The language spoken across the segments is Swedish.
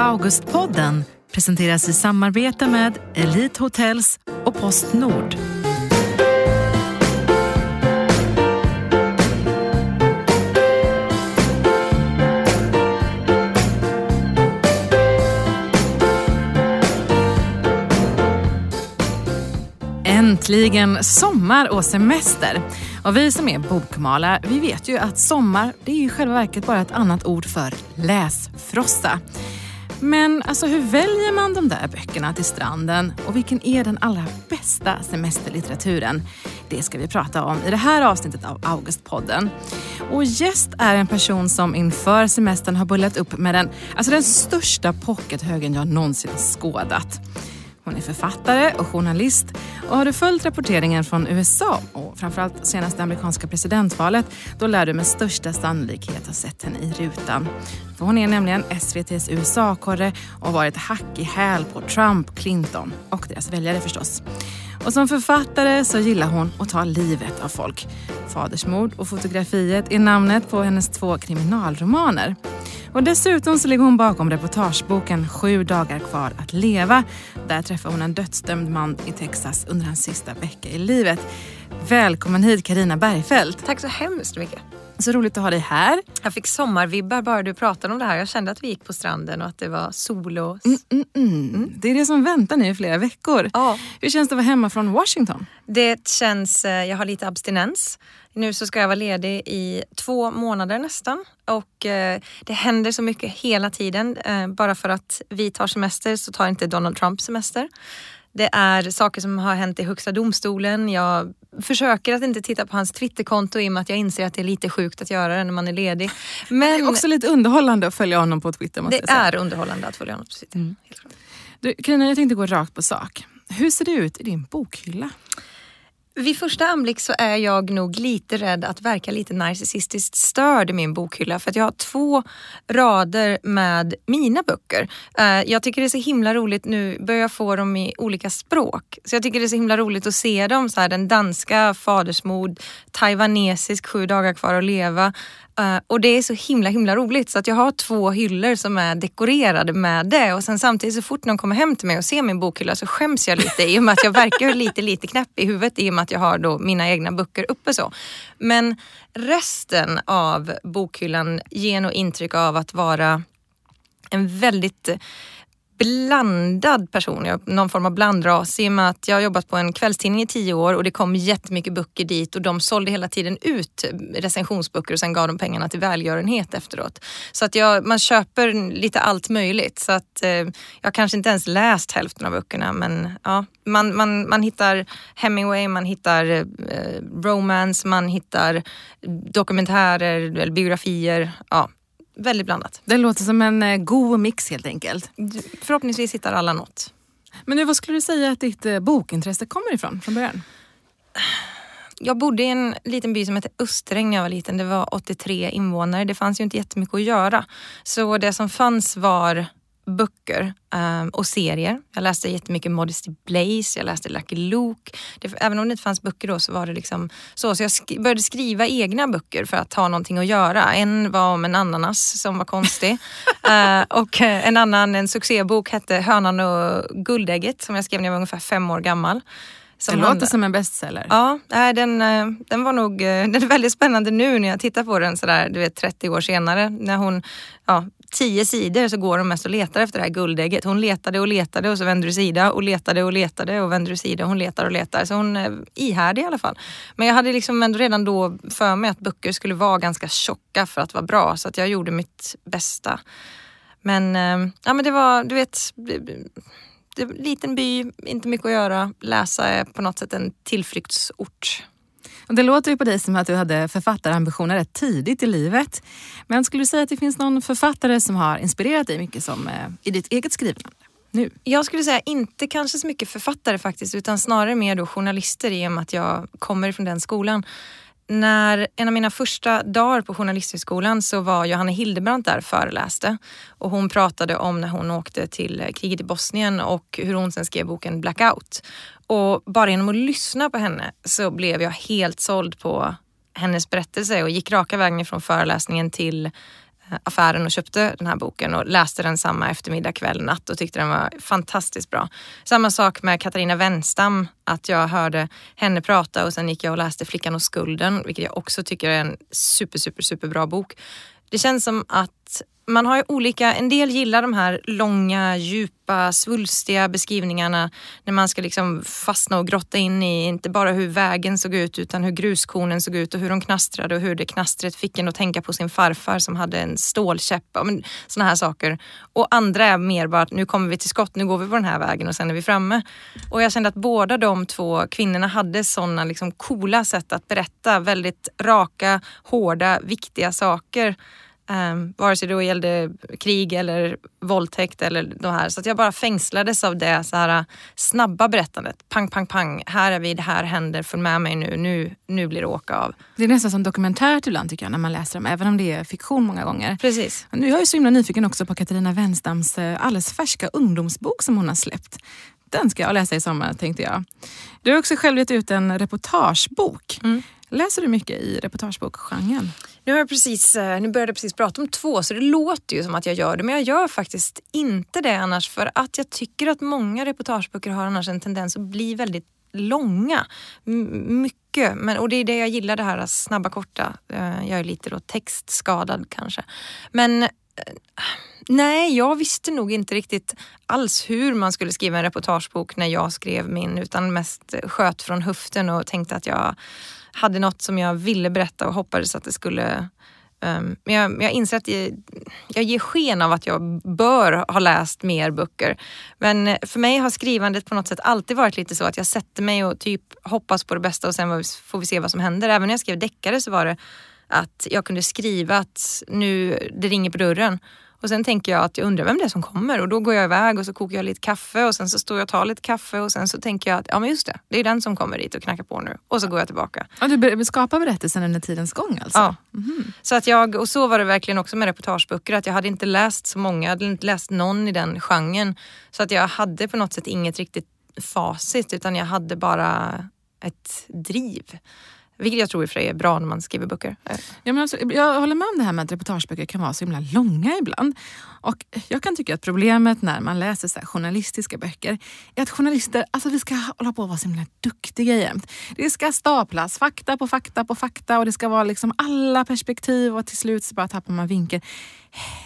Augustpodden presenteras i samarbete med Elite Hotels och Postnord. Äntligen sommar och semester. Och vi som är bokmala vi vet ju att sommar, det är ju i själva verket bara ett annat ord för läsfrossa. Men alltså hur väljer man de där böckerna till stranden och vilken är den allra bästa semesterlitteraturen? Det ska vi prata om i det här avsnittet av Augustpodden. Och gäst är en person som inför semestern har bullat upp med den, alltså den största pockethögen jag någonsin skådat. Hon är författare och journalist och har du följt rapporteringen från USA och framförallt senaste amerikanska presidentvalet, då lär du med största sannolikhet ha sett henne i rutan. För hon är nämligen SVTs USA-korre och har varit hack i häl på Trump, Clinton och deras väljare förstås. Och som författare så gillar hon att ta livet av folk. Fadersmord och fotografiet är namnet på hennes två kriminalromaner. Och dessutom så ligger hon bakom reportageboken Sju dagar kvar att leva. Där träffar hon en dödsdömd man i Texas under hans sista vecka i livet. Välkommen hit Karina Bergfeldt. Tack så hemskt mycket. Så roligt att ha dig här. Jag fick sommarvibbar bara du pratade om det här. Jag kände att vi gick på stranden och att det var sol och... Mm, mm, mm. Det är det som väntar nu i flera veckor. Ja. Hur känns det att vara hemma från Washington? Det känns... Eh, jag har lite abstinens. Nu så ska jag vara ledig i två månader nästan och eh, det händer så mycket hela tiden. Eh, bara för att vi tar semester så tar inte Donald Trump semester. Det är saker som har hänt i Högsta domstolen. Jag försöker att inte titta på hans Twitterkonto i och med att jag inser att det är lite sjukt att göra det när man är ledig. Men det är också lite underhållande att följa honom på Twitter. Måste det är underhållande att följa honom på Twitter. Mm. Du, Carina, jag tänkte gå rakt på sak. Hur ser det ut i din bokhylla? Vid första anblick så är jag nog lite rädd att verka lite narcissistiskt störd i min bokhylla för att jag har två rader med mina böcker. Eh, jag tycker det är så himla roligt, nu börjar jag få dem i olika språk. Så jag tycker det är så himla roligt att se dem, så här, den danska fadersmord, taiwanesisk Sju dagar kvar att leva, Eh, och det är så himla himla roligt så att jag har två hyllor som är dekorerade med det och sen samtidigt så fort någon kommer hem till mig och ser min bokhylla så skäms jag lite i och med att jag verkar lite lite knäpp i huvudet i och med att jag har då mina egna böcker uppe så. Men resten av bokhyllan ger nog intryck av att vara en väldigt blandad person, jag någon form av blandras i och med att jag har jobbat på en kvällstidning i tio år och det kom jättemycket böcker dit och de sålde hela tiden ut recensionsböcker och sen gav de pengarna till välgörenhet efteråt. Så att jag, man köper lite allt möjligt så att eh, jag kanske inte ens läst hälften av böckerna men ja, man, man, man hittar Hemingway, man hittar eh, romance, man hittar dokumentärer eller biografier. Ja, väldigt blandat. Det låter som en eh, god mix helt enkelt. Förhoppningsvis hittar alla något. Men nu, vad skulle du säga att ditt eh, bokintresse kommer ifrån från början? Jag bodde i en liten by som hette Österäng när jag var liten. Det var 83 invånare. Det fanns ju inte jättemycket att göra. Så det som fanns var böcker um, och serier. Jag läste jättemycket Modesty Blaze, jag läste Lucky Luke. Det, även om det inte fanns böcker då så var det liksom så. Så jag sk började skriva egna böcker för att ha någonting att göra. En var om en ananas som var konstig. uh, och en annan, en succébok hette Hönan och guldägget som jag skrev när jag var ungefär fem år gammal. Som det låter som en bestseller. Ja, den, eh, den var nog eh, den är väldigt spännande nu när jag tittar på den sådär, du vet 30 år senare. När hon, ja, tio sidor så går hon mest och letar efter det här guldägget. Hon letade och letade och så vände du sida och letade och letade och vände du sida. Hon letar och letar. Så hon är ihärdig i alla fall. Men jag hade liksom ändå redan då för mig att böcker skulle vara ganska tjocka för att vara bra så att jag gjorde mitt bästa. Men, eh, ja, men det var, du vet, det, liten by, inte mycket att göra. Läsa är på något sätt en tillflyktsort. Och det låter ju på dig som att du hade författarambitioner rätt tidigt i livet. Men skulle du säga att det finns någon författare som har inspirerat dig mycket som, eh, i ditt eget skrivande? Nu. Jag skulle säga inte kanske så mycket författare faktiskt utan snarare mer då journalister i och med att jag kommer från den skolan när en av mina första dagar på Journalisthögskolan så var Johanna Hildebrandt där och föreläste. Och hon pratade om när hon åkte till kriget i Bosnien och hur hon sen skrev boken Blackout. Och bara genom att lyssna på henne så blev jag helt såld på hennes berättelse och gick raka vägen från föreläsningen till affären och köpte den här boken och läste den samma eftermiddag, kväll, natt och tyckte den var fantastiskt bra. Samma sak med Katarina Wenstam, att jag hörde henne prata och sen gick jag och läste Flickan och skulden, vilket jag också tycker är en super, super, super bra bok. Det känns som att man har ju olika, en del gillar de här långa, djupa, svulstiga beskrivningarna när man ska liksom fastna och grotta in i inte bara hur vägen såg ut utan hur gruskornen såg ut och hur de knastrade och hur det knastret fick en att tänka på sin farfar som hade en stålkäpp. Sådana här saker. Och andra är mer bara att nu kommer vi till skott, nu går vi på den här vägen och sen är vi framme. Och jag kände att båda de två kvinnorna hade sådana liksom coola sätt att berätta väldigt raka, hårda, viktiga saker Um, vare sig det gällde krig eller våldtäkt eller det här. Så jag bara fängslades av det så här, snabba berättandet. Pang, pang, pang. Här är vi, det här händer, följ med mig nu. Nu, nu blir det åka av. Det är nästan som dokumentärt ibland tycker jag när man läser dem, även om det är fiktion många gånger. Precis. Nu är jag så himla nyfiken också på Katarina Wenstams eh, alldeles färska ungdomsbok som hon har släppt. Den ska jag läsa i sommar tänkte jag. Du har också själv gett ut en reportagebok. Mm. Läser du mycket i reportagebokgenren? Nu, har jag precis, eh, nu började jag precis prata om två så det låter ju som att jag gör det men jag gör faktiskt inte det annars för att jag tycker att många reportageböcker har annars en tendens att bli väldigt långa. M mycket, men, och det är det jag gillar det här snabba korta. Eh, jag är lite då textskadad kanske. Men eh, Nej, jag visste nog inte riktigt alls hur man skulle skriva en reportagebok när jag skrev min utan mest sköt från höften och tänkte att jag hade något som jag ville berätta och hoppades att det skulle Um, men jag, jag inser att jag, jag ger sken av att jag bör ha läst mer böcker. Men för mig har skrivandet på något sätt alltid varit lite så att jag sätter mig och typ hoppas på det bästa och sen får vi se vad som händer. Även när jag skrev deckare så var det att jag kunde skriva att nu det ringer på dörren och sen tänker jag att jag undrar vem det är som kommer och då går jag iväg och så kokar jag lite kaffe och sen så står jag och tar lite kaffe och sen så tänker jag att ja men just det, det är den som kommer dit och knackar på nu. Och så går jag tillbaka. Ja, du skapar berättelsen under tidens gång alltså? Ja. Mm. Så att jag, och så var det verkligen också med reportageböcker att jag hade inte läst så många, jag hade inte läst någon i den genren. Så att jag hade på något sätt inget riktigt facit utan jag hade bara ett driv. Vilket jag tror i och för sig är bra när man skriver böcker. Ja, men alltså, jag håller med om det här med att reportageböcker kan vara så himla långa ibland. Och jag kan tycka att problemet när man läser så journalistiska böcker är att journalister, alltså vi ska hålla på att vara så himla duktiga jämt. Det ska staplas fakta på fakta på fakta och det ska vara liksom alla perspektiv och till slut så bara tappar man vinkeln.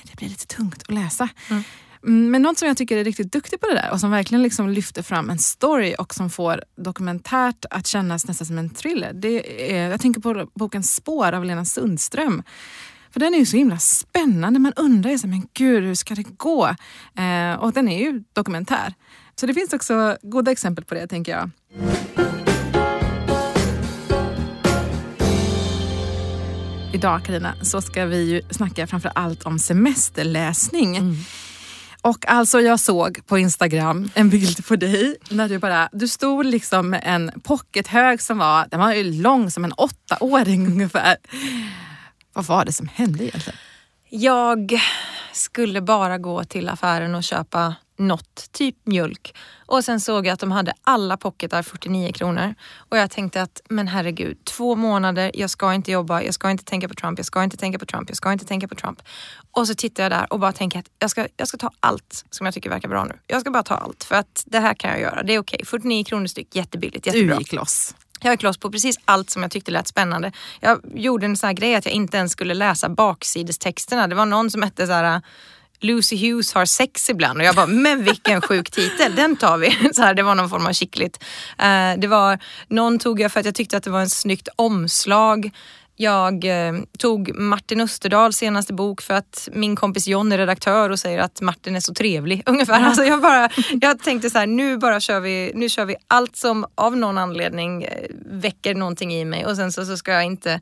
Det blir lite tungt att läsa. Mm. Mm, men något som jag tycker är riktigt duktig på det där och som verkligen liksom lyfter fram en story och som får dokumentärt att kännas nästan som en thriller. Det är, jag tänker på boken Spår av Lena Sundström. För den är ju så himla spännande. Man undrar ju så, men gud, hur ska det gå? Eh, och den är ju dokumentär. Så det finns också goda exempel på det, tänker jag. Idag Karina, så ska vi ju snacka framför allt om semesterläsning. Mm. Och alltså jag såg på Instagram en bild på dig när du bara, du stod liksom med en pockethög som var, den var ju lång som en åttaåring ungefär. Vad var det som hände egentligen? Jag skulle bara gå till affären och köpa något, typ mjölk. Och sen såg jag att de hade alla pocketar 49 kronor. Och jag tänkte att, men herregud, två månader, jag ska inte jobba, jag ska inte tänka på Trump, jag ska inte tänka på Trump, jag ska inte tänka på Trump. Och så tittar jag där och bara tänker att jag ska, jag ska ta allt som jag tycker verkar bra nu. Jag ska bara ta allt för att det här kan jag göra, det är okej. Okay. 49 kronor styck, jättebilligt, jättebra. Du gick loss. Jag gick loss på precis allt som jag tyckte lät spännande. Jag gjorde en sån här grej att jag inte ens skulle läsa baksidestexterna. Det var någon som hette så här Lucy Hughes har sex ibland och jag bara, men vilken sjuk titel, den tar vi. Så här, det var någon form av kittligt. Uh, det var, någon tog jag för att jag tyckte att det var en snyggt omslag. Jag eh, tog Martin Österdahls senaste bok för att min kompis John är redaktör och säger att Martin är så trevlig. Ungefär. Alltså jag, bara, jag tänkte så här, nu bara kör vi, nu kör vi allt som av någon anledning eh, väcker någonting i mig och sen så, så ska jag inte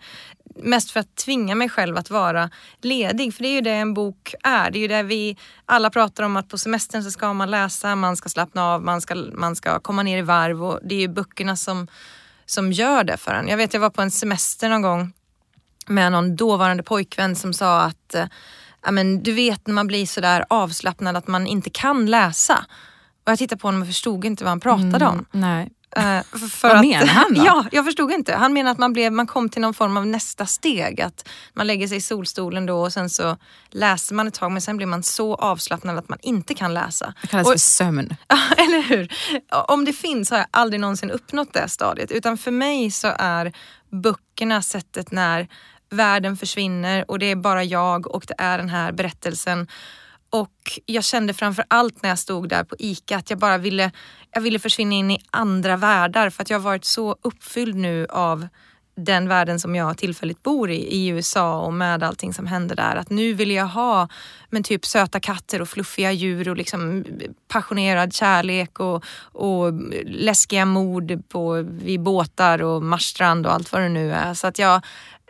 mest för att tvinga mig själv att vara ledig. För det är ju det en bok är. Det är ju det vi alla pratar om att på semestern så ska man läsa, man ska slappna av, man ska, man ska komma ner i varv och det är ju böckerna som, som gör det för en. Jag vet jag var på en semester någon gång med någon dåvarande pojkvän som sa att ja, men, du vet när man blir sådär avslappnad att man inte kan läsa. Och jag tittade på honom och förstod inte vad han pratade mm, om. Nej. Uh, för Vad att, menar han då? Ja, jag förstod inte. Han menar att man, blev, man kom till någon form av nästa steg. Att man lägger sig i solstolen då och sen så läser man ett tag men sen blir man så avslappnad att man inte kan läsa. Det kallas och, för sömn. eller hur? Om det finns har jag aldrig någonsin uppnått det stadiet. Utan för mig så är böckerna sättet när världen försvinner och det är bara jag och det är den här berättelsen. Och jag kände framför allt när jag stod där på ICA att jag bara ville, jag ville försvinna in i andra världar för att jag har varit så uppfylld nu av den världen som jag tillfälligt bor i, i USA och med allting som händer där. Att nu vill jag ha men typ söta katter och fluffiga djur och liksom passionerad kärlek och, och läskiga mord på, vid båtar och Marstrand och allt vad det nu är. Så att jag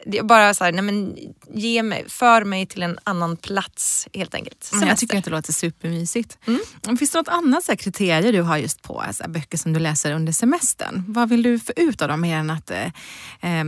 är bara så här, nej men ge mig, för mig till en annan plats helt enkelt. Men jag tycker att det låter supermysigt. Mm. Finns det något annat så här, kriterier du har just på alltså, böcker som du läser under semestern? Vad vill du få ut av dem mer än att eh, eh,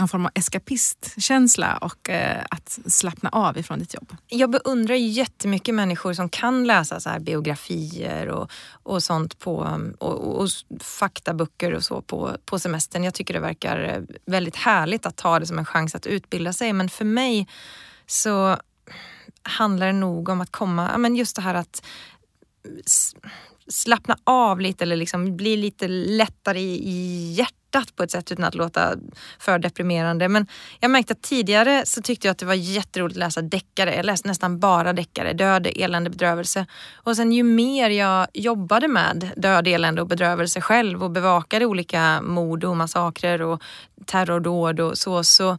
en form av eskapistkänsla och eh, att slappna av ifrån ditt jobb. Jag beundrar jättemycket människor som kan läsa så här biografier och, och sånt på, och, och faktaböcker och så på, på semestern. Jag tycker det verkar eh, väldigt härligt att ta det som en chans att utbilda sig men för mig så handlar det nog om att komma, men just det här att slappna av lite eller liksom bli lite lättare i, i hjärtat på ett sätt utan att låta för deprimerande. Men jag märkte att tidigare så tyckte jag att det var jätteroligt att läsa deckare. Jag läste nästan bara deckare, död, elände, bedrövelse. Och sen ju mer jag jobbade med död, elände och bedrövelse själv och bevakade olika mord och massakrer och terrordåd och så, så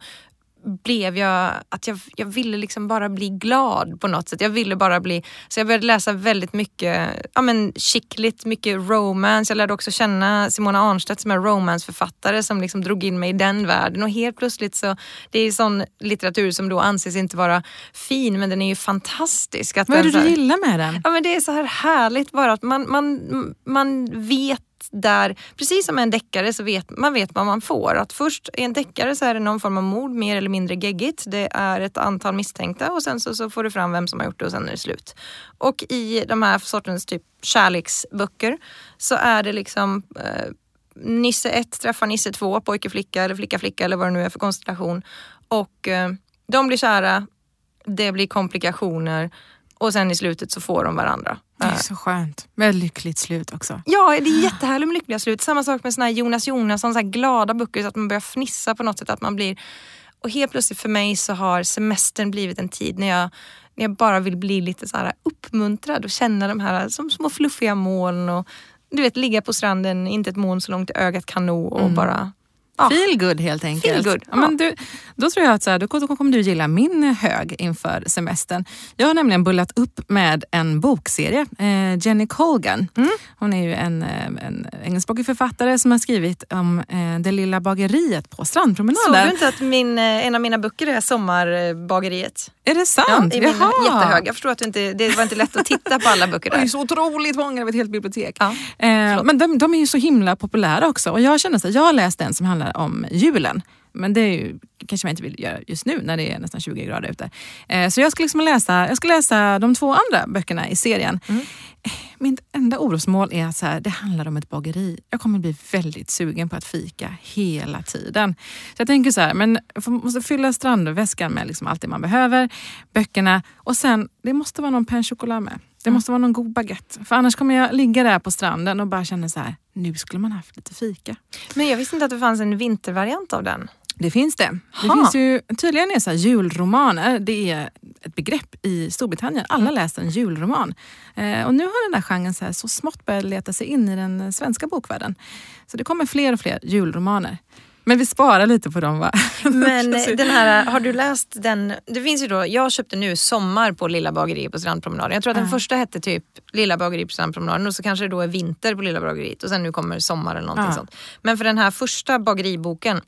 blev jag att jag, jag ville liksom bara bli glad på något sätt. Jag ville bara bli, så jag började läsa väldigt mycket ja men chickligt, mycket romance. Jag lärde också känna Simona Arnstedt som är romanceförfattare som liksom drog in mig i den världen och helt plötsligt så, det är sån litteratur som då anses inte vara fin men den är ju fantastisk. Vad är det du gillar med den? Ja men det är så här härligt bara att man, man, man vet där, precis som en deckare så vet man vet vad man får. Att först i en deckare så är det någon form av mord, mer eller mindre geggigt. Det är ett antal misstänkta och sen så, så får du fram vem som har gjort det och sen är det slut. Och i de här sortens typ kärleksböcker så är det liksom eh, Nisse 1 träffar Nisse 2, pojke flicka eller flicka flicka eller vad det nu är för konstellation. Och eh, de blir kära, det blir komplikationer och sen i slutet så får de varandra. Det är så skönt. Med lyckligt slut också. Ja, det är jättehärligt med lyckliga slut. Samma sak med såna här Jonas Jonasson, så här glada böcker så att man börjar fnissa på något sätt. Att man blir... Och helt plötsligt för mig så har semestern blivit en tid när jag, när jag bara vill bli lite så här uppmuntrad och känna de här som små fluffiga moln och du vet ligga på stranden, inte ett moln så långt ögat kan nå och mm. bara Ja. Feel good helt enkelt. Feel good. Ja. Men du, då tror jag att så här, då kommer du gilla min hög inför semestern. Jag har nämligen bullat upp med en bokserie. Eh, Jenny Colgan. Mm. Hon är ju en, eh, en engelskspråkig författare som har skrivit om eh, det lilla bageriet på strandpromenaden. Såg du inte att min, eh, en av mina böcker är Sommarbageriet? Är det sant? Ja, i min jättehög. Jag förstår att du inte, det var inte lätt att titta på alla böcker där. Det är så otroligt många av ett helt bibliotek. Ja. Eh, men de, de, är ju så himla populära också och jag känner så jag har läst en som handlar om julen. Men det ju, kanske man inte vill göra just nu när det är nästan 20 grader ute. Eh, så jag ska, liksom läsa, jag ska läsa de två andra böckerna i serien. Mm. Mitt enda orosmål är att så här, det handlar om ett bageri. Jag kommer bli väldigt sugen på att fika hela tiden. Så jag tänker så här, men jag måste fylla strandväskan med liksom allt det man behöver, böckerna och sen, det måste vara någon pain choklad med. Det måste vara någon god baguette. För annars kommer jag ligga där på stranden och bara känna så här, nu skulle man haft lite fika. Men jag visste inte att det fanns en vintervariant av den. Det finns det. Det finns ju, tydligen är så här, julromaner det är ett begrepp i Storbritannien. Alla läser en julroman. Eh, och nu har den där genren så, här, så smått börjat leta sig in i den svenska bokvärlden. Så det kommer fler och fler julromaner. Men vi sparar lite på dem va? Men den här, har du läst den? Det finns ju då, jag köpte nu Sommar på Lilla bageriet på Strandpromenaden. Jag tror att den uh. första hette typ Lilla bageriet på Strandpromenaden och så kanske det då är Vinter på Lilla bageriet och sen nu kommer Sommar eller någonting uh. sånt. Men för den här första bageriboken,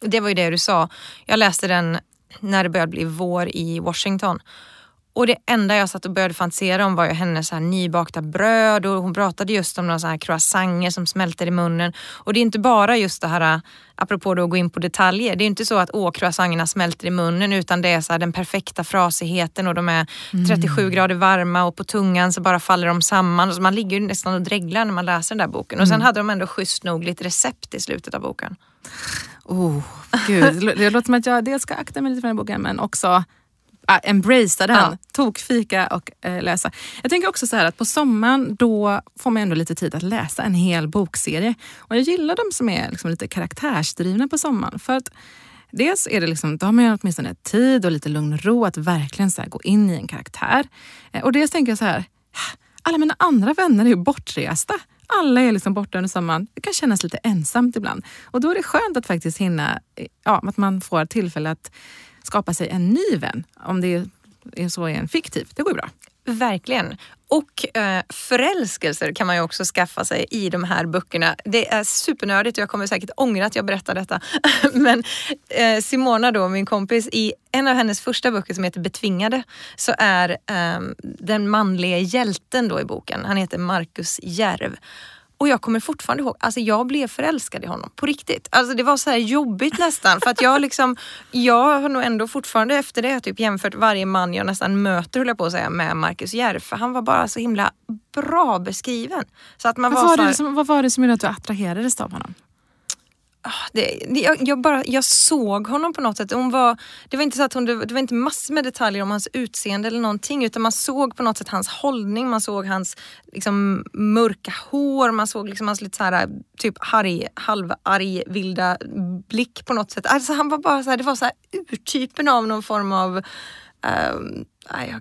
det var ju det du sa. Jag läste den när det började bli vår i Washington. Och det enda jag satt och började fantisera om var ju hennes så här nybakta bröd och hon pratade just om några så här croissanter som smälter i munnen. Och det är inte bara just det här, apropå då att gå in på detaljer, det är inte så att åh, croissanterna smälter i munnen utan det är så här, den perfekta frasigheten och de är 37 mm. grader varma och på tungan så bara faller de samman. Så man ligger ju nästan och dreglar när man läser den där boken. Och sen mm. hade de ändå schysst nog lite recept i slutet av boken. Oh, gud. Det låter som att jag dels ska akta mig lite för den här boken men också uh, embracea den, ja. tokfika och uh, läsa. Jag tänker också så här att på sommaren då får man ändå lite tid att läsa en hel bokserie. Och jag gillar de som är liksom lite karaktärsdrivna på sommaren. För att Dels är det liksom, då har man åtminstone tid och lite lugn och ro att verkligen så gå in i en karaktär. Eh, och dels tänker jag så här, alla mina andra vänner är ju bortresta. Alla är liksom borta under sommaren. Det kan kännas lite ensamt ibland. Och då är det skönt att faktiskt hinna, eh, ja, att man får tillfälle att skapa sig en ny vän. Om det är så är en fiktiv. Det går ju bra. Verkligen. Och eh, förälskelser kan man ju också skaffa sig i de här böckerna. Det är supernördigt och jag kommer säkert ångra att jag berättar detta. Men eh, Simona då, min kompis, i en av hennes första böcker som heter Betvingade så är eh, den manliga hjälten då i boken, han heter Marcus Järv. Och jag kommer fortfarande ihåg, alltså jag blev förälskad i honom på riktigt. Alltså det var så här jobbigt nästan för att jag liksom, jag har nog ändå fortfarande efter det typ jämfört varje man jag nästan möter, höll jag på att säga, med Marcus Järf. För han var bara så himla bra beskriven. Så att man vad, var, var det som, vad var det som gjorde att du attraherades av honom? Ah, det, det, jag, jag, bara, jag såg honom på något sätt. Hon var, det var inte så att hon, det var inte massor med detaljer om hans utseende eller någonting utan man såg på något sätt hans hållning, man såg hans liksom, mörka hår, man såg liksom hans lite så här, typ harg, halvarg, vilda blick på något sätt. Alltså han var bara så här, det var så här urtypen av någon form av um,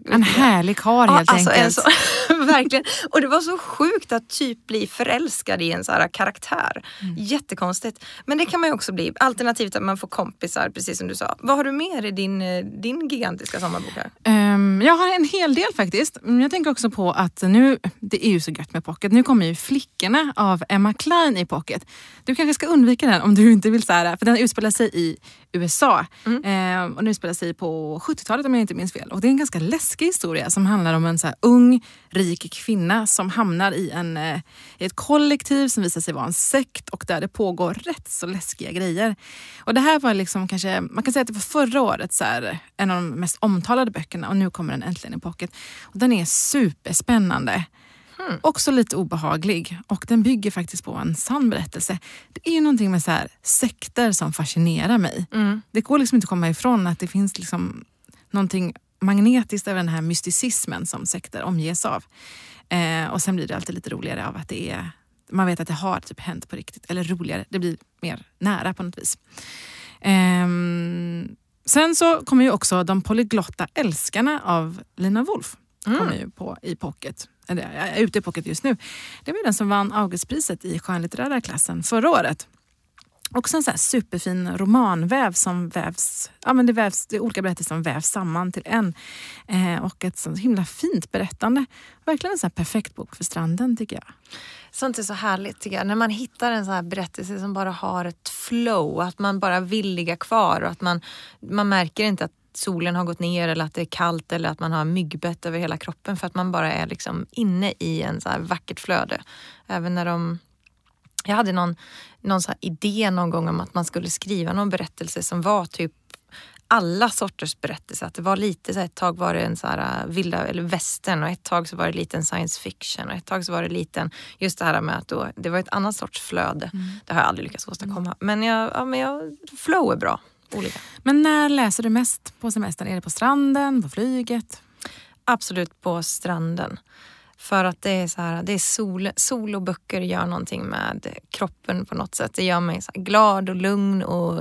en härlig karl helt alltså enkelt. Så, verkligen. Och det var så sjukt att typ bli förälskad i en så här karaktär. Mm. Jättekonstigt. Men det kan man ju också bli. Alternativt att man får kompisar, precis som du sa. Vad har du mer i din, eh, din gigantiska sommarbok? Um, jag har en hel del faktiskt. Jag tänker också på att nu, det är ju så gött med pocket. Nu kommer ju Flickorna av Emma Klein i pocket. Du kanske ska undvika den om du inte vill så här, för den utspelar sig i USA. Mm. Um, och den utspelar sig på 70-talet om jag inte minns fel. Och det är en ganska läskig historia som handlar om en så ung, rik kvinna som hamnar i, en, eh, i ett kollektiv som visar sig vara en sekt och där det pågår rätt så läskiga grejer. Och det här var liksom kanske, man kan säga att det var förra året så här, en av de mest omtalade böckerna och nu kommer den äntligen i pocket. Och den är superspännande. Mm. Också lite obehaglig och den bygger faktiskt på en sann berättelse. Det är ju någonting med så här, sekter som fascinerar mig. Mm. Det går liksom inte att komma ifrån att det finns liksom någonting magnetiskt över den här mysticismen som sekter omges av. Eh, och sen blir det alltid lite roligare av att det är, man vet att det har typ hänt på riktigt. Eller roligare, det blir mer nära på något vis. Eh, sen så kommer ju också De polyglotta älskarna av Lina Wolf mm. kommer ju på i pocket. Eller, ute i pocket just nu. Det var den som vann Augustpriset i skönlitterära klassen förra året. Också en så superfin romanväv som vävs, ja men det vävs, det är olika berättelser som vävs samman till en. Eh, och ett så himla fint berättande. Verkligen en så perfekt bok för stranden tycker jag. Sånt är så härligt tycker jag. När man hittar en sån här berättelse som bara har ett flow, att man bara vill ligga kvar och att man, man märker inte att solen har gått ner eller att det är kallt eller att man har myggbett över hela kroppen för att man bara är liksom inne i en så här vackert flöde. Även när de jag hade någon, någon så idé någon gång om att man skulle skriva någon berättelse som var typ alla sorters berättelser. Att det var lite så ett tag var det en så här uh, vilda eller västern och ett tag så var det lite en science fiction och ett tag så var det lite just det här med att då, det var ett annat sorts flöde. Mm. Det har jag aldrig lyckats åstadkomma. Mm. Men, jag, ja, men jag, flow är bra. Olika. Men när läser du mest på semestern? Är det på stranden, på flyget? Absolut på stranden. För att det är så här, det är sol, sol och böcker gör någonting med kroppen på något sätt. Det gör mig så glad och lugn och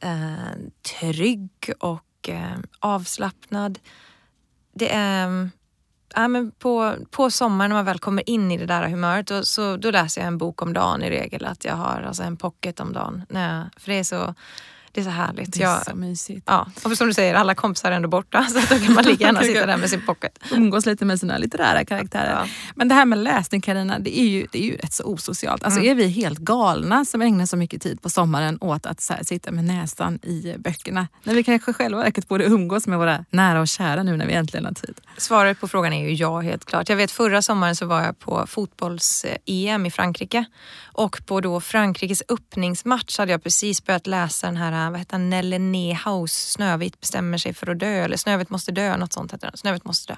eh, trygg och eh, avslappnad. Det är ja, men på, på sommaren när man väl kommer in i det där humöret då, så, då läser jag en bok om dagen i regel. Att jag har alltså en pocket om dagen. Nej, för det är så det är så härligt. Det är Jag, så mysigt. ja. Och som du säger, alla kompisar är ändå borta så då kan man lika gärna sitta där med sin pocket. Umgås lite med sina litterära karaktärer. Ja. Men det här med läsning Carina, det är ju, det är ju rätt så osocialt. Alltså Mm. är vi helt galna som ägnar så mycket tid på sommaren åt att här, sitta med näsan i böckerna? När vi kanske själva verket borde umgås med våra nära och kära nu när vi äntligen har tid. Svaret på frågan är ju ja, helt klart. Jag vet förra sommaren så var jag på fotbolls-EM i Frankrike och på då Frankrikes öppningsmatch hade jag precis börjat läsa den här, vad heter han, Nelle Nehaus Snövit bestämmer sig för att dö eller Snövit måste dö, något sånt heter den. Snövit måste dö.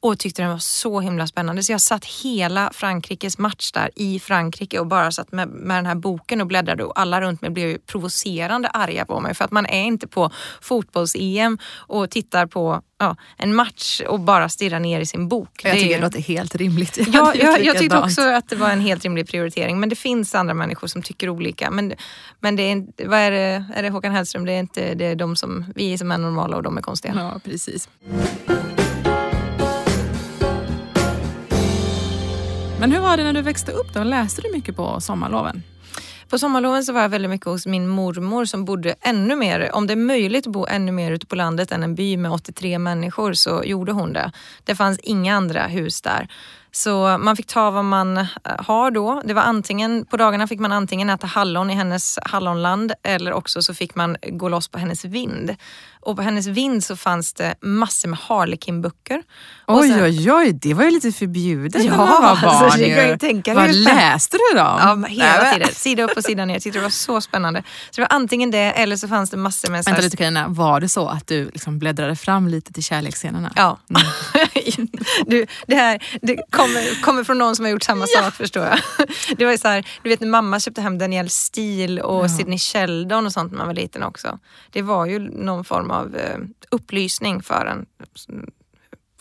Och tyckte den var så himla spännande så jag satt hela Frankrikes match där i Frankrike och bara satt med, med den här boken och bläddrade och alla runt mig blev ju provocerande arga på mig för att man är inte på fotbolls-EM och tittar på ja, en match och bara stirrar ner i sin bok. Jag Det är tycker ju- det låter helt rimligt. Ja, hade jag, jag tyckte också att det var en helt rimlig prioritering men det finns andra människor som tycker olika. Men, men det är, vad är, det, är det Håkan Hellström? Det är inte det är de som, vi som är normala och de är konstiga. Ja, precis. Men hur var det när du växte upp då? Läste du mycket på sommarloven? På sommarloven så var jag väldigt mycket hos min mormor som bodde ännu mer, om det är möjligt att bo ännu mer ute på landet än en by med 83 människor så gjorde hon det. Det fanns inga andra hus där. Så man fick ta vad man eh, har då. Det var antingen, på dagarna fick man antingen äta hallon i hennes hallonland eller också så fick man gå loss på hennes vind. Och på hennes vind så fanns det massor med Harlequin-böcker. Oj, sen- oj, oj, det var ju lite förbjudet Ja, när man var barn. alltså, det kan ju tänka Vad läste du då? Ja, hela Nej, tiden. Sida upp och sida ner. Jag tyckte det var så spännande. Så det var antingen det eller så fanns det massor med... Vänta lite Carina, var det så att du liksom bläddrade fram lite till kärleksscenerna? Ja. du, det här det kommer, kommer från någon som har gjort samma sak förstår jag. Det var ju så här, du vet när mamma köpte hem Danielle Steele och. Sidney Sheldon och sånt när man var liten också. Det var ju någon form av eh, upplysning för en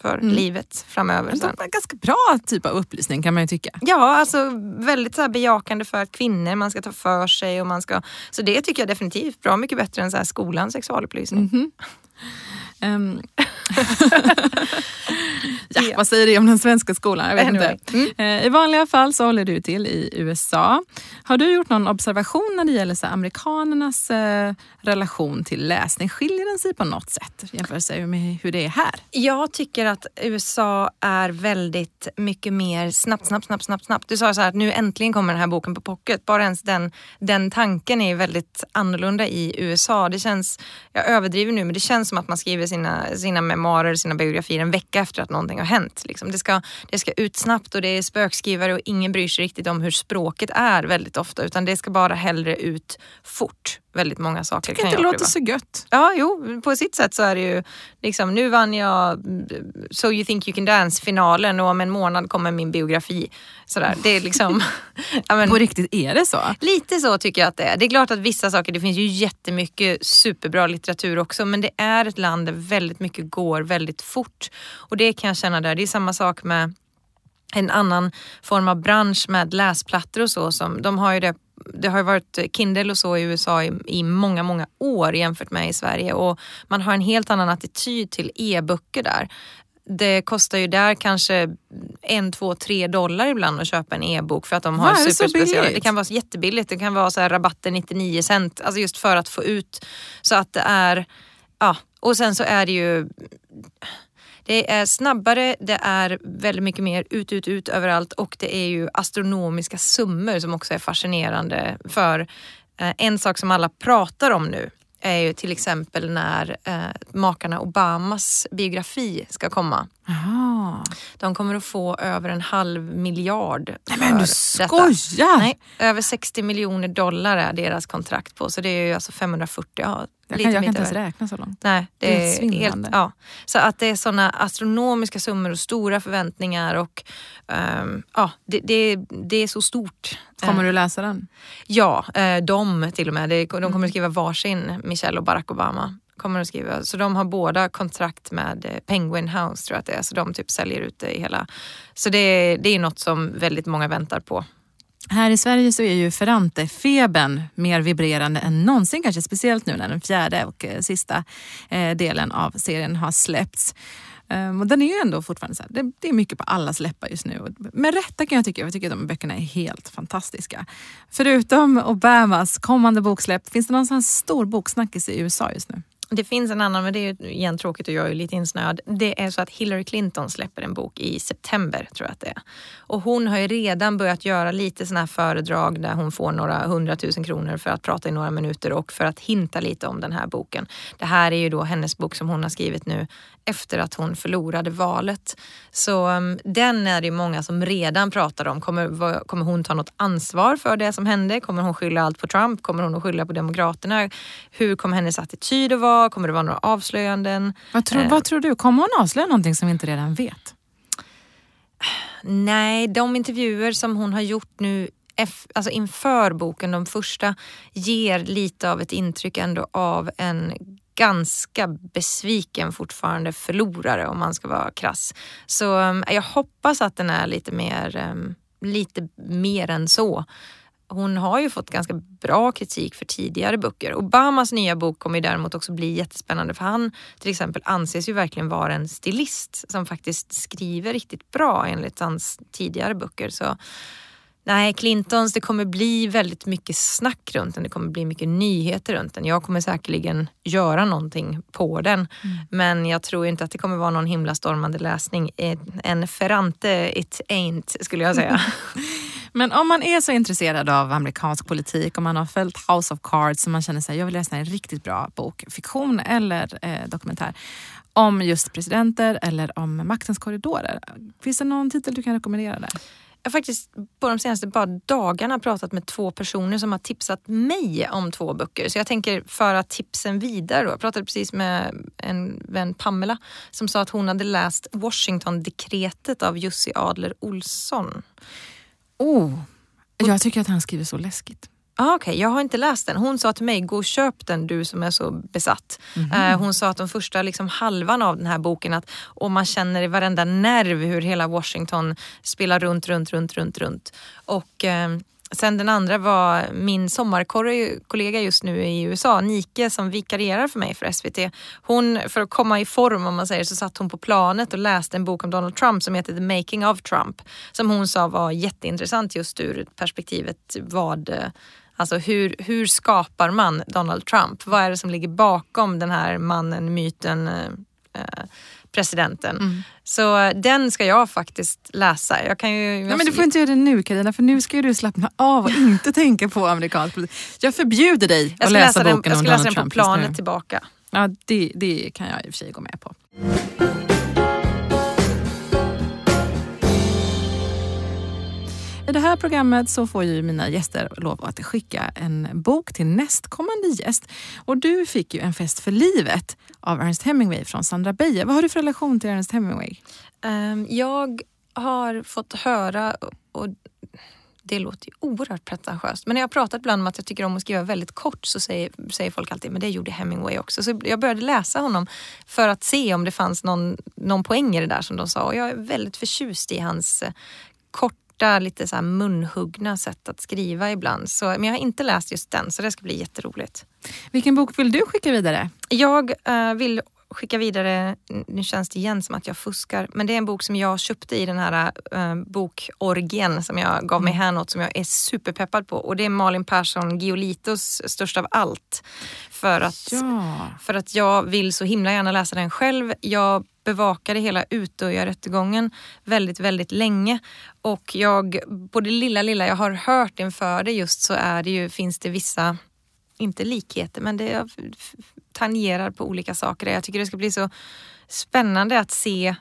för Mm. livet framöver. Men det var en ganska bra typ av upplysning kan man ju tycka. Ja, alltså väldigt så här bejakande för kvinnor, man ska ta för sig och man ska... Så det tycker jag definitivt bra mycket bättre än så här skolans sexualupplysning. Mhm. Ehm. ja, Ja. Vad säger det om den svenska skolan? Jag vet Anyway. inte. Eh, I vanliga fall så håller du till i USA. Har du gjort någon observation när det gäller så amerikanernas eh, relation till läsning? Skiljer den sig på något sätt jämfört med hur det är här? Jag tycker att USA är väldigt mycket mer snabbt, snabbt, snabbt, snabbt, snabbt. Du sa så här att nu äntligen kommer den här boken på pocket. Bara ens den, den tanken är väldigt annorlunda i USA. Det känns, jag överdriver nu, men det känns som att man skriver sina, sina memoarer, sina biografier en vecka efter att någonting har hänt. Liksom. Det, ska, det ska ut snabbt och det är spökskrivare och ingen bryr sig riktigt om hur språket är väldigt ofta utan det ska bara hellre ut fort. Väldigt många saker Tycker kan jag det låter så gött. Ja, jo, på sitt sätt så är det ju liksom, nu vann jag So you think you can dance-finalen och om en månad kommer min biografi. Sådär, det är liksom... ja, men, På riktigt är det så? lite så tycker jag att det är. Det är klart att vissa saker, det finns ju jättemycket superbra litteratur också men det är ett land där väldigt mycket går väldigt fort. Och det kan jag känna där. Det är samma sak med en annan form av bransch med läsplattor och så. Som, de har ju det, det har varit Kindle och så i USA i, i många, många år jämfört med i Sverige och man har en helt annan attityd till e-böcker där. Det kostar ju där kanske en, två, tre dollar ibland att köpa en e-bok för att de har så superspecial. Det kan vara jättebilligt. Det kan vara så här rabatter 99 cent, alltså just för att få ut så att det är, ja, och sen så är det ju det är snabbare, det är väldigt mycket mer ut, ut, ut överallt och det är ju astronomiska summor som också är fascinerande. För eh, en sak som alla pratar om nu är ju till exempel när eh, makarna Obamas biografi ska komma. Jaha. De kommer att få över en halv miljard Nej men du detta. skojar! Nej, över 60 miljoner dollar är deras kontrakt på så det är ju alltså 540, ja, jag kan, jag kan inte ens räkna så långt. Nej, det, Det är är helt, ja. Så att det är sådana astronomiska summor och stora förväntningar och ehm, ja, det, det, det är så stort. Kommer Eh, du läsa den? Ja, eh, de till och med. De Mm. kommer att skriva varsin, Michelle och Barack Obama. Kommer att skriva. Så de har båda kontrakt med eh, Penguin House tror jag att det är. Så de typ säljer ut det i hela. Så det, det är något som väldigt många väntar på. Här i Sverige så är ju Ferrante-febern mer vibrerande än någonsin, kanske speciellt nu när den fjärde och eh, sista eh, delen av serien har släppts. Ehm, och den är ju ändå fortfarande så här, det, det, är mycket på allas läppar just nu. Med rätta kan jag tycka, jag tycker att de böckerna är helt fantastiska. Förutom Obamas kommande boksläpp, finns det någon sån stor boksnackis i USA just nu? Det finns en annan, men det är igen tråkigt och jag är lite insnöad. Det är så att Hillary Clinton släpper en bok i september, tror jag att det är. Och hon har ju redan börjat göra lite såna här föredrag där hon får några hundratusen kronor för att prata i några minuter och för att hinta lite om den här boken. Det här är ju då hennes bok som hon har skrivit nu efter att hon förlorade valet. Så um, den är det många som redan pratar om. Kommer, kommer hon ta något ansvar för det som hände? Kommer hon skylla allt på Trump? Kommer hon att skylla på Demokraterna? Hur kommer hennes attityd att vara? Kommer det vara några avslöjanden? Vad tror, eh. vad tror du? Kommer hon avslöja någonting som vi inte redan vet? Nej, de intervjuer som hon har gjort nu alltså inför boken, de första, ger lite av ett intryck ändå av en ganska besviken fortfarande förlorare om man ska vara krass. Så ehm, jag hoppas att den är lite mer, ehm, lite mer än så. Hon har ju fått ganska bra kritik för tidigare böcker. Obamas nya bok kommer ju däremot också bli jättespännande för han till exempel anses ju verkligen vara en stilist som faktiskt skriver riktigt bra enligt hans tidigare böcker. Så Nej, Clintons, det kommer bli väldigt mycket snack runt den. Det kommer bli mycket nyheter runt den. Jag kommer säkerligen göra någonting på den. Mm. Men jag tror inte att det kommer vara någon himla stormande läsning. En Ferrante it ain't, skulle jag säga. Men om man är så intresserad av amerikansk politik, om man har följt House of Cards och man känner sig jag vill läsa en riktigt bra bok, fiktion eller eh, dokumentär om just presidenter eller om maktens korridorer. Finns det någon titel du kan rekommendera där? Jag har faktiskt på de senaste bara dagarna pratat med två personer som har tipsat mig om två böcker. Så jag tänker föra tipsen vidare. Jag pratade precis med en vän, Pamela, som sa att hon hade läst Washington-dekretet av Jussi Adler Olsson. Oh, jag tycker att han skriver så läskigt. Ah, Okej, okay. jag har inte läst den. Hon sa till mig, gå och köp den du som är så besatt. Mm -hmm. uh, hon sa att de första liksom, halvan av den här boken, att och man känner i varenda nerv hur hela Washington spelar runt, runt, runt, runt, runt. Och uh, Sen den andra var min sommarkollega just nu i USA, Nike, som vikarierar för mig för SVT. Hon, för att komma i form om man säger så, satt hon på planet och läste en bok om Donald Trump som heter The Making of Trump. Som hon sa var jätteintressant just ur perspektivet vad Alltså hur, hur skapar man Donald Trump? Vad är det som ligger bakom den här mannen, myten, eh, presidenten? Mm. Så den ska jag faktiskt läsa. Jag kan ju, Nej, men du får inte göra det nu Carina för nu ska du slappna av och inte tänka på amerikansk politik. Jag förbjuder dig att läsa, läsa boken den, om Donald Trump. Jag ska läsa den på planet tillbaka. Ja, det, det kan jag i och för sig gå med på. I det här programmet så får ju mina gäster lov att skicka en bok till nästkommande gäst. Och du fick ju En fest för livet av Ernest Hemingway från Sandra Beijer. Vad har du för relation till Ernest Hemingway? Um, jag har fått höra, och det låter ju oerhört pretentiöst, men när jag har pratat ibland om att jag tycker om att skriva väldigt kort så säger, säger folk alltid men det gjorde Hemingway också. Så jag började läsa honom för att se om det fanns någon, någon poäng i det där som de sa. Och jag är väldigt förtjust i hans eh, kort korta, lite så munhuggna sätt att skriva ibland. Så, men jag har inte läst just den, så det ska bli jätteroligt. Vilken bok vill du skicka vidare? Jag uh, vill skicka vidare, nu känns det igen som att jag fuskar, men det är en bok som jag köpte i den här uh, bokorgien som jag gav mig mm. hän åt som jag är superpeppad på och det är Malin Persson Giolitos Störst av allt. För att, ja. för att jag vill så himla gärna läsa den själv. Jag bevakade hela Utöya-rättegången väldigt, väldigt länge. Och jag, på det lilla, lilla jag har hört inför det just så är det ju, finns det vissa, inte likheter, men det tangerar på olika saker. Jag tycker det ska bli så spännande att se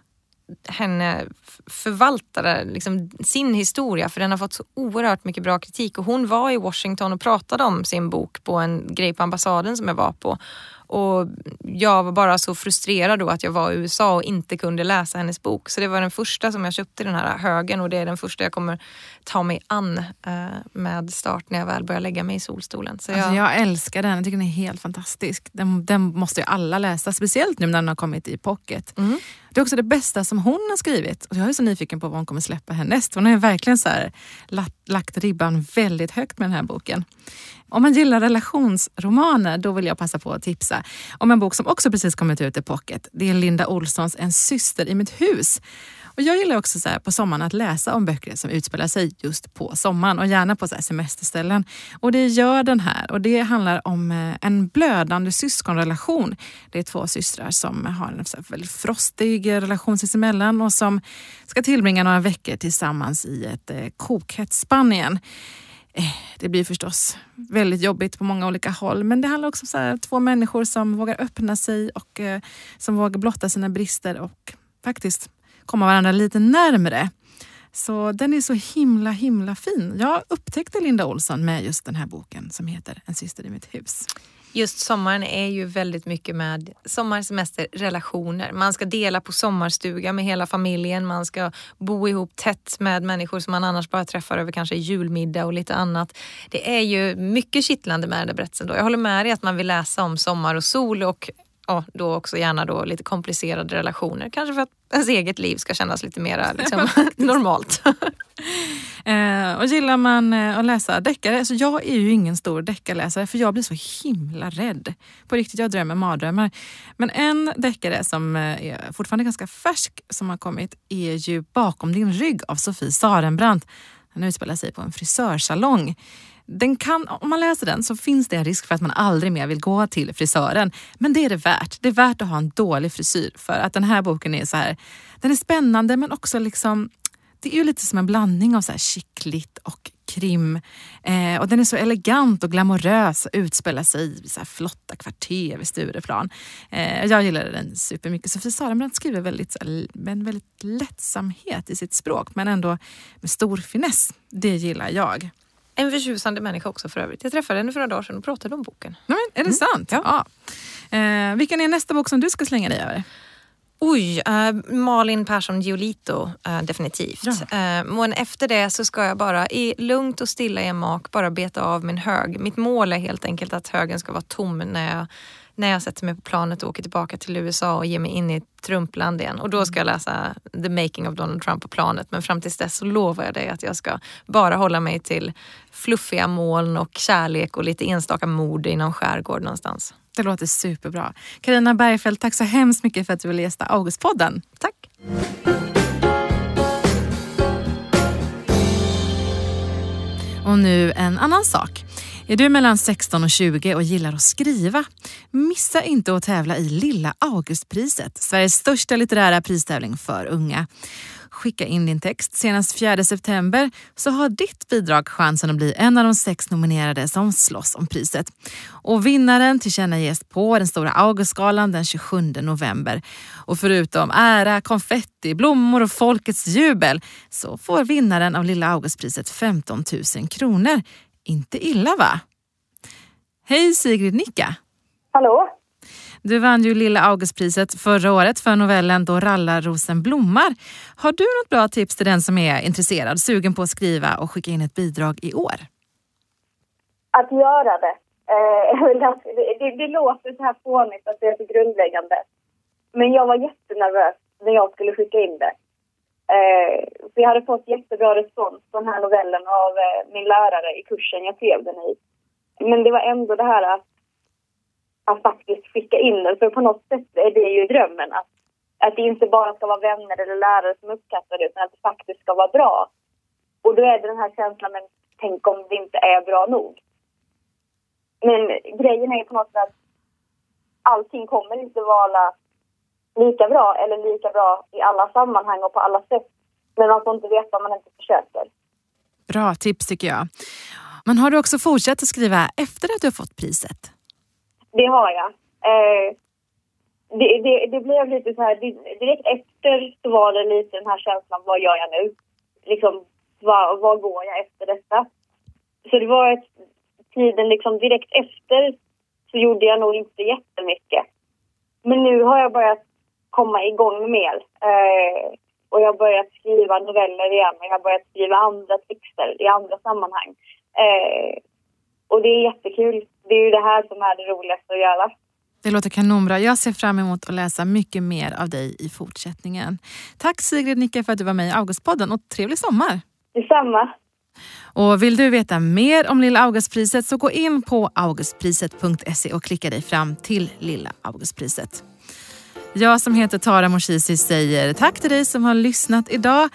henne förvalta liksom, sin historia för den har fått så oerhört mycket bra kritik och hon var i Washington och pratade om sin bok på en grej på ambassaden som jag var på och jag var bara så frustrerad då att jag var i USA och inte kunde läsa hennes bok. Så det var den första som jag köpte i den här högen och det är den första jag kommer ta mig an eh, med start när jag väl börjar lägga mig i solstolen. Så jag... Alltså jag älskar den, jag tycker den är helt fantastisk. Den, den måste ju alla läsa, speciellt nu när den har kommit i pocket. Mm. Det är också det bästa som hon har skrivit. Och jag är så nyfiken på vad hon kommer släppa härnäst. Hon har verkligen så här lagt, lagt ribban väldigt högt med den här boken. Om man gillar relationsromaner, då vill jag passa på att tipsa om en bok som också precis kommit ut i pocket. Det är Linda Olssons En syster i mitt hus. Och jag gillar också så på sommaren att läsa om böcker som utspelar sig just på sommaren och gärna på så semesterställen. Och det gör den här och det handlar om eh, en blödande syskonrelation. Det är två systrar som har en väldigt frostig relation sinsemellan och som ska tillbringa några veckor tillsammans i ett eh, kokhett Spanien. Eh, det blir förstås väldigt jobbigt på många olika håll men det handlar också om så här, två människor som vågar öppna sig och eh, som vågar blotta sina brister och faktiskt komma varandra lite närmre. Så den är så himla himla fin. Jag upptäckte Linda Olsson med just den här boken som heter En syster i mitt hus. Just sommaren är ju väldigt mycket med sommarsemester, relationer. Man ska dela på sommarstuga med hela familjen. Man ska bo ihop tätt med människor som man annars bara träffar över kanske julmiddag och lite annat. Det är ju mycket kittlande med den där berättelsen. Då. Jag håller med dig att man vill läsa om sommar och sol och ja, då också gärna då lite komplicerade relationer. Kanske för att ens eget liv ska kännas lite mer liksom, normalt. eh, och gillar man eh, att läsa deckare, alltså jag är ju ingen stor deckarläsare för jag blir så himla rädd. På riktigt, jag drömmer mardrömmar. Men en deckare som eh, är fortfarande ganska färsk som har kommit är ju Bakom din rygg av Sofie Sarenbrant. Den utspelar sig på en frisörsalong. Den kan, om man läser den så finns det en risk för att man aldrig mer vill gå till frisören. Men det är det värt. Det är värt att ha en dålig frisyr för att den här boken är så här, den är spännande men också liksom det är ju lite som en blandning av så här kittligt och krim. Eh, och den är så elegant och glamorös och utspelar sig i så här flotta kvarter vid Stureplan. Eh, jag gillade den supermycket. Sofie Sarenbrant skriver väldigt, med en väldigt lättsamhet i sitt språk men ändå med stor finess. Det gillar jag. En förtjusande människa också för övrigt. Jag träffade henne för några dagar sedan och pratade om boken. Nej, men, är det mm. sant? Ja. ja. Eh, vilken är nästa bok som du ska slänga dig över? Oj, uh, Malin Persson Giolito uh, definitivt. Ja. Uh, men efter det så ska jag bara i lugnt och stilla i en mak bara beta av min hög. Mitt mål är helt enkelt att högen ska vara tom när jag när jag sätter mig på planet och åker tillbaka till USA och ger mig in i Trumpland igen. Och då ska jag läsa The making of Donald Trump på planet. Men fram tills dess så lovar jag dig att jag ska bara hålla mig till fluffiga moln och kärlek och lite enstaka mord i någon skärgård någonstans. Det låter superbra. Karina Bergfeldt, tack så hemskt mycket för att du ville gästa Augustpodden. Tack. Och nu en annan sak. Är du mellan 16 och 20 och gillar att skriva? Missa inte att tävla i Lilla Augustpriset, Sveriges största litterära pristävling för unga. Skicka in din text senast 4 september så har ditt bidrag chansen att bli en av de sex nominerade som slåss om priset. Och vinnaren tillkännages på den stora Augustgalan den 27 november. Och förutom ära, konfetti, blommor och folkets jubel så får vinnaren av Lilla Augustpriset 15 000 kronor inte illa va? Hej Sigrid Nicka! Hallå! Du vann ju Lilla Augustpriset förra året för novellen Då rallarrosen blommar. Har du något bra tips till den som är intresserad, sugen på att skriva och skicka in ett bidrag i år? Att göra det. Eh, det, låter så här fånigt att det är så grundläggande. Men jag var jättenervös när jag skulle skicka in det. Eh, vi hade fått jättebra respons på den här novellen av eh, min lärare i kursen jag skrev den i. Men det var ändå det här att, att faktiskt skicka in den, för på något sätt är det ju drömmen att, att det inte bara ska vara vänner eller lärare som uppskattar det, utan att det faktiskt ska vara bra. Och då är det den här känslan, men tänk om det inte är bra nog. Men grejen är på något sätt att allting kommer inte vara lika bra eller lika bra i alla sammanhang och på alla sätt. Men man får inte veta om man inte försöker. Bra tips tycker jag. Men har du också fortsatt att skriva efter att du har fått priset? Det har jag. Eh, det, det, det, blev lite så här, direkt efter så var det lite den här känslan, vad gör jag nu? Liksom, vad, vad går jag efter detta? Så det var ett, tiden liksom direkt efter så gjorde jag nog inte jättemycket. Men nu har jag börjat komma igång mer. Eh, och jag har börjat skriva noveller igen och jag har börjat skriva andra texter i andra sammanhang. Eh, och det är jättekul. Det är ju det här som är det roligaste att göra. Det låter kanonbra. Jag ser fram emot att läsa mycket mer av dig i fortsättningen. Tack Sigrid Nicka för att du var med i Augustpodden och trevlig sommar! Detsamma! Och vill du veta mer om Lilla Augustpriset så gå in på augustpriset.se och klicka dig fram till Lilla Augustpriset. Jag som heter Tara Moshisi säger tack till dig som har lyssnat idag.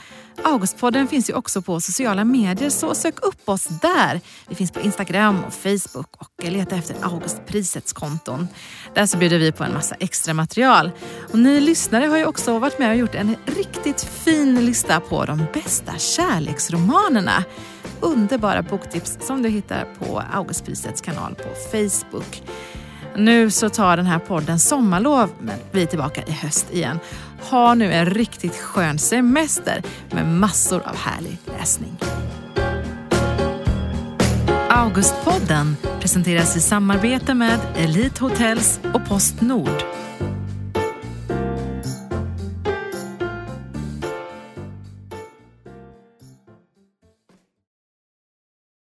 Augustpodden finns ju också på sociala medier så sök upp oss där. Vi finns på Instagram och Facebook och leta efter Augustprisets konton. Där så bjuder vi på en massa extra material. Och ni lyssnare har ju också varit med och gjort en riktigt fin lista på de bästa kärleksromanerna. Underbara boktips som du hittar på Augustprisets kanal på Facebook. Nu så tar den här podden sommarlov, men vi är tillbaka i höst igen. Ha nu en riktigt skön semester med massor av härlig läsning. Augustpodden presenteras i samarbete med Elite Hotels och Postnord.